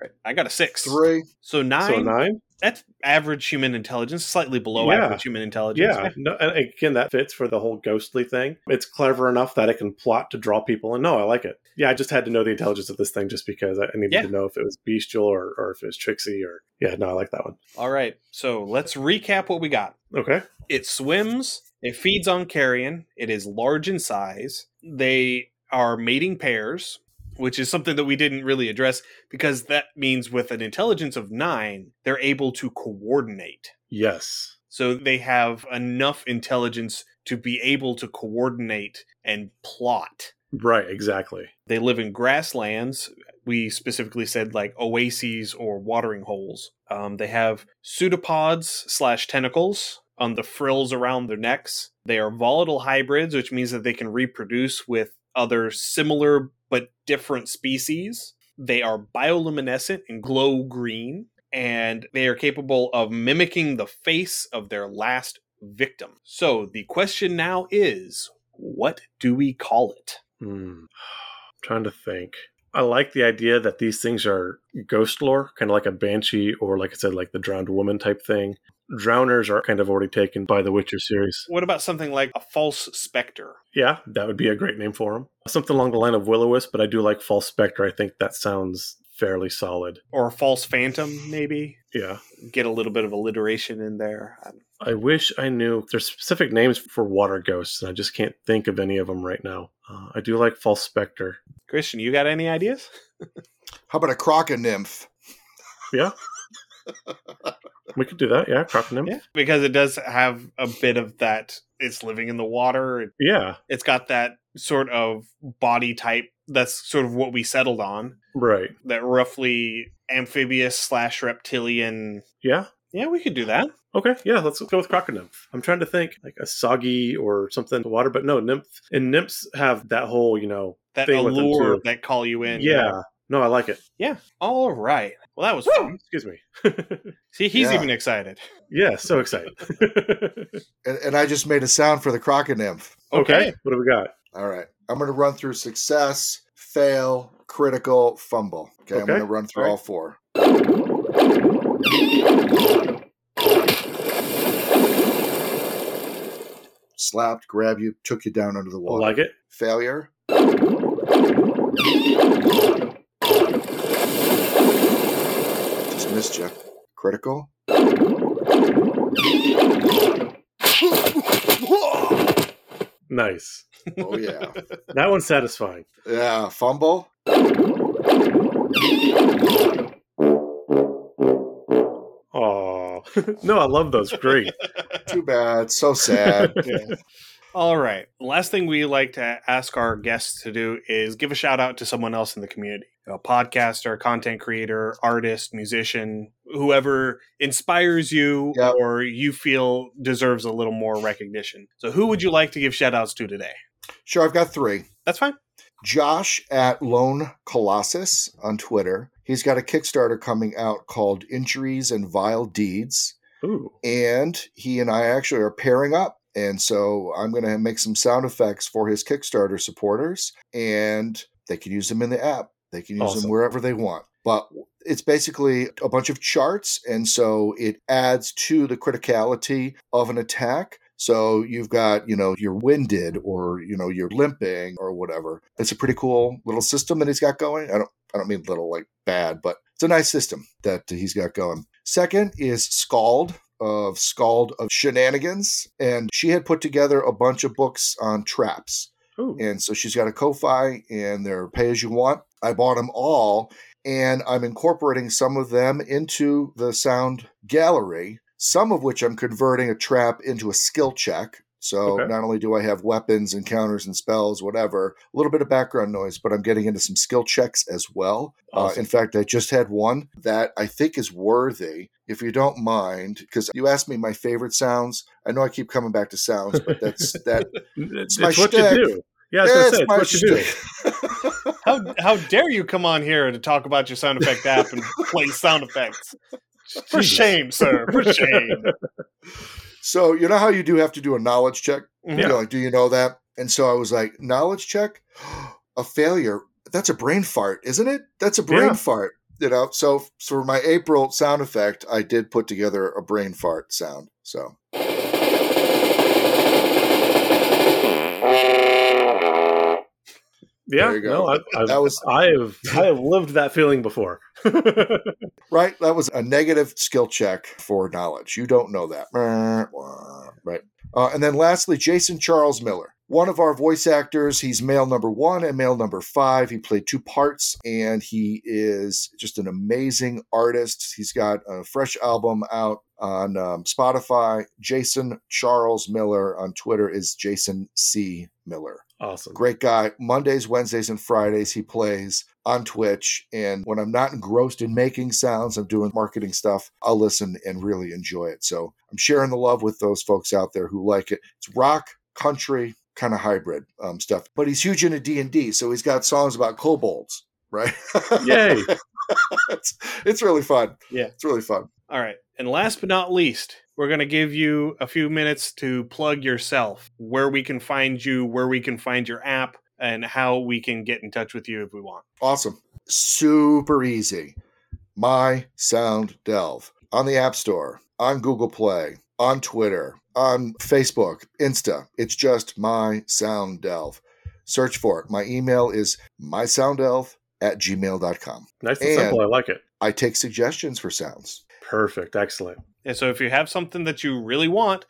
Right? I got a six. Three. So nine. So nine? That's average human intelligence, slightly below Yeah. average human intelligence. Yeah. No, and again, that fits for the whole ghostly thing. It's clever enough that it can plot to draw people. And no, I like it. Yeah, I just had to know the intelligence of this thing just because I needed Yeah. to know if it was bestial or, or if it was tricksy or. Yeah, no, I like that one. All right. So let's recap what we got. Okay. It swims. It feeds on carrion. It is large in size. They are mating pairs, which is something that we didn't really address because that means with an intelligence of nine, they're able to coordinate. Yes. So they have enough intelligence to be able to coordinate and plot. Right, exactly. They live in grasslands. We specifically said like oases or watering holes. Um, they have pseudopods slash tentacles on the frills around their necks. They are volatile hybrids, which means that they can reproduce with other similar but different species. They are bioluminescent and glow green, and they are capable of mimicking the face of their last victim. So the question now is what do we call it? Hmm. trying to think. I like the idea that these things are ghost lore, kind of like a banshee or, like I said, like the drowned woman type thing. Drowners are kind of already taken by the Witcher series. What about something like a false specter? Yeah, that would be a great name for them. Something along the line of Will-O-Wisp, but I do like False Spectre. I think that sounds fairly solid. Or a false phantom, maybe? Yeah. Get a little bit of alliteration in there. I wish I knew. There's specific names for water ghosts, and I just can't think of any of them right now. Uh, I do like False Spectre. Christian, you got any ideas? How about a croca nymph? Yeah. we could do that. Yeah, Croconym. Yeah. Because it does have a bit of that. It's living in the water. It- Yeah, It's got that sort of body type. That's sort of what we settled on. right. That roughly amphibious slash reptilian. Yeah. Yeah, we could do that. Okay, yeah, let's go with Croconym. I'm trying to think like a soggy or something in water, but no, nymph and nymphs have that whole, you know, That Thing with them, allure that call you in. yeah. No, I like it. Yeah. All right. Well, that was fun. Excuse me. See, he's Yeah. even excited. yeah, so excited. And, and I just made a sound for the croca nymph. okay, what do we got? All right. I'm going to run through success, fail, critical, fumble. Okay. I'm going to run through All right. all four. Slapped, grabbed you, took you down under the wall. I water. like it. Failure. Just missed you. Critical. Nice. Oh, yeah. That one's satisfying. yeah. Fumble. Oh no, I love those. Great. Too bad. So sad. All right. Last thing we like to ask our guests to do is give a shout out to someone else in the community a podcaster, content creator, artist, musician, whoever inspires you Yep. or you feel deserves a little more recognition. So, who would you like to give shout outs to today? Sure, I've got three. That's fine. Josh at Lone Colossus on Twitter. He's got a Kickstarter coming out called Injuries and Vile Deeds. Ooh. And he and I actually are pairing up And so I'm going to make some sound effects for his Kickstarter supporters, and they can use them in the app. They can use Awesome. them wherever they want. But it's basically a bunch of charts, and so it adds to the criticality of an attack. So you've got, you know, you're winded or, you know, you're limping or whatever. It's a pretty cool little system that he's got going. I don't I don't mean little like bad, but it's a nice system that he's got going. Second is Scald of Scald of Shenanigans. And she had put together a bunch of books on traps. Ooh. And so she's got a Ko-Fi and they're pay as you want. I bought them all and I'm incorporating some of them into the sound gallery, some of which I'm converting a trap into a skill check. So Okay. not only do I have weapons and counters and spells, whatever, a little bit of background noise, but I'm getting into some skill checks as well. Uh, in fact, I just had one that I think is worthy, if you don't mind, because you asked me my favorite sounds. I know I keep coming back to sounds, but that's that. It's, my what shtick. you do. Yeah, I Yeah, say it's my what you do. shtick. How how dare you come on here to talk about your sound effect app and play sound effects? For Jesus. shame, sir. For shame. So you know how you do have to do a knowledge check. Mhm. You know, like, do you know that? And so I was like, knowledge check, a failure. That's a brain fart, isn't it? That's a brain Yeah. fart. You know. So for my April sound effect, I did put together a brain fart sound. So Yeah, There you go. no, I, I've, That was- I have I have lived that feeling before. right, that was a negative skill check for knowledge. You don't know that, right? Uh, and then lastly, Jason Charles Miller, one of our voice actors. He's male number one and male number five. He played two parts, and he is just an amazing artist. He's got a fresh album out on um, Spotify. Jason Charles Miller on Twitter is Jason C. Miller. awesome. Great guy. Mondays, Wednesdays, and Fridays he plays on Twitch. And when I'm not engrossed in making sounds, I'm doing marketing stuff, I'll listen and really enjoy it. So I'm sharing the love with those folks out there who like it. It's rock, country, kind of hybrid um, stuff. But he's huge into D&D, so he's got songs about kobolds, right? Yay. it's, it's really fun. Yeah. It's really fun. All right. And last but not least, we're going to give you a few minutes to plug yourself, where we can find you, where we can find your app, and how we can get in touch with you if we want. Awesome. Super easy. My Sound Delve on the App Store, on Google Play, on Twitter, on Facebook, Insta. It's just My Sound Delve. Search for it. My email is mysounddelve at gmail.com. Nice and, And- simple. I like it. I take suggestions for sounds. Perfect. Excellent. And so if you have something that you really want,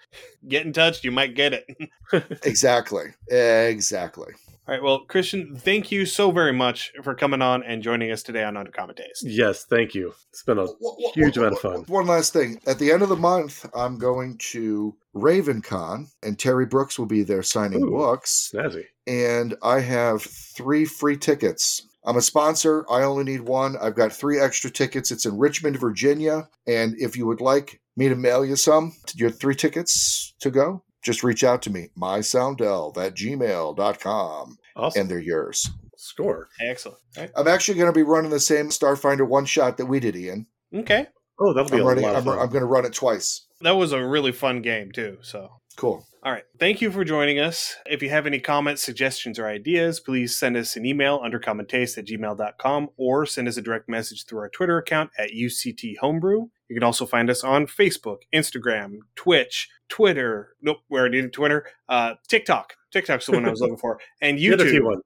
get in touch. You might get it. Exactly. Exactly. All right. Well, Christian, thank you so very much for coming on and joining us today on Undercommon Taste. Yes, thank you. It's been a Wh- wh- huge wh- amount of fun. One last thing. At the end of the month, I'm going to RavenCon, and Terry Brooks will be there signing Ooh. books. snazzy. and I have three free tickets. I'm a sponsor. I only need one. I've got three extra tickets. It's in Richmond, Virginia. And if you would like me to mail you some, your three tickets to go, just reach out to me, mysounddelve at gmail.com, Awesome. and they're yours. Score. Excellent. All right. I'm actually going to be running the same Starfinder one shot that we did, Ian. Okay. Oh, that'll be I'm, a running, lot I'm, of fun. I'm going to run it twice. That was a really fun game, too. So. Cool. All right. Thank you for joining us. If you have any comments, suggestions, or ideas, please send us an email undercommontaste at gmail.com or send us a direct message through our Twitter account at UCT Homebrew. You can also find us on Facebook, Instagram, Twitch, Twitter. Nope, we already did Twitter. Uh, TikTok. TikTok's the one I was looking for. And The YouTube. T1.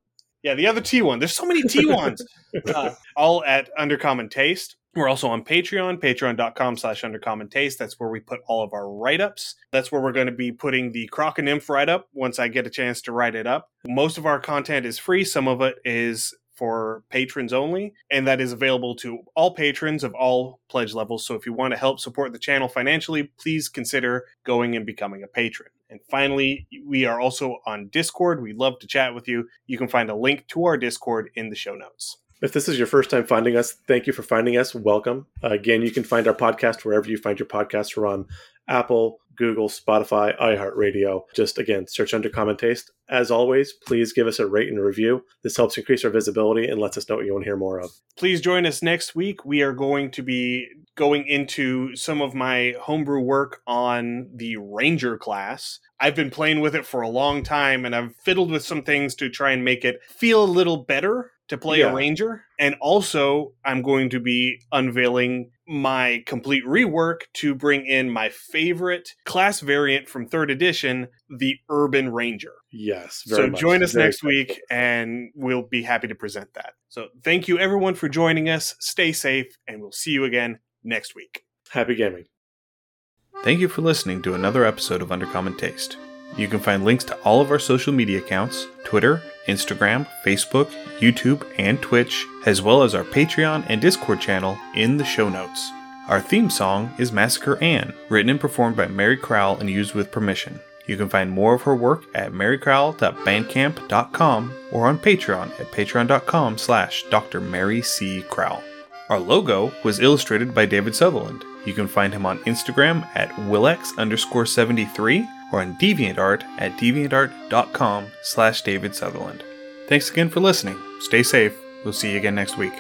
Yeah, the other T1. There's so many T1s. uh, all at Undercommon Taste. We're also on Patreon, patreon.com slash undercommon taste. That's where we put all of our write ups. That's where we're going to be putting the Croc and Nymph write up once I get a chance to write it up. Most of our content is free, some of it is for patrons only, and that is available to all patrons of all pledge levels. So if you want to help support the channel financially, please consider going and becoming a patron. And finally, we are also on Discord. We'd love to chat with you. You can find a link to our Discord in the show notes. If this is your first time finding us, thank you for finding us. Welcome. Uh, again, you can find our podcast wherever you find your podcasts. We're on Apple, Google, Spotify, iHeartRadio. Just again, search under Common Taste. As always, please give us a rate and review. This helps increase our visibility and lets us know what you want to hear more of. Please join us next week. We are going to be going into some of my homebrew work on the Ranger class. I've been playing with it for a long time and I've fiddled with some things to try and make it feel a little better to play yeah. a ranger. And also, I'm going to be unveiling my complete rework to bring in my favorite class variant from third edition, the Urban Ranger. Yes. so much. join us very next week and we'll be happy to present that. So thank you everyone for joining us. Stay safe and we'll see you again next week. Happy gaming. Thank you for listening to another episode of Undercommon Taste. You can find links to all of our social media accounts Twitter, Instagram, Facebook, YouTube, and Twitch, as well as our Patreon and Discord channel in the show notes. Our theme song is Massacre Anne, written and performed by Mary Crowell and used with permission. You can find more of her work at marycrowell.bandcamp.com or on Patreon at patreon.com slash Dr. Mary C. Crowell. Our logo was illustrated by David Sutherland. You can find him on Instagram at willex underscore 73 or on DeviantArt at deviantart.com slash David Sutherland. Thanks again for listening. Stay safe. We'll see you again next week.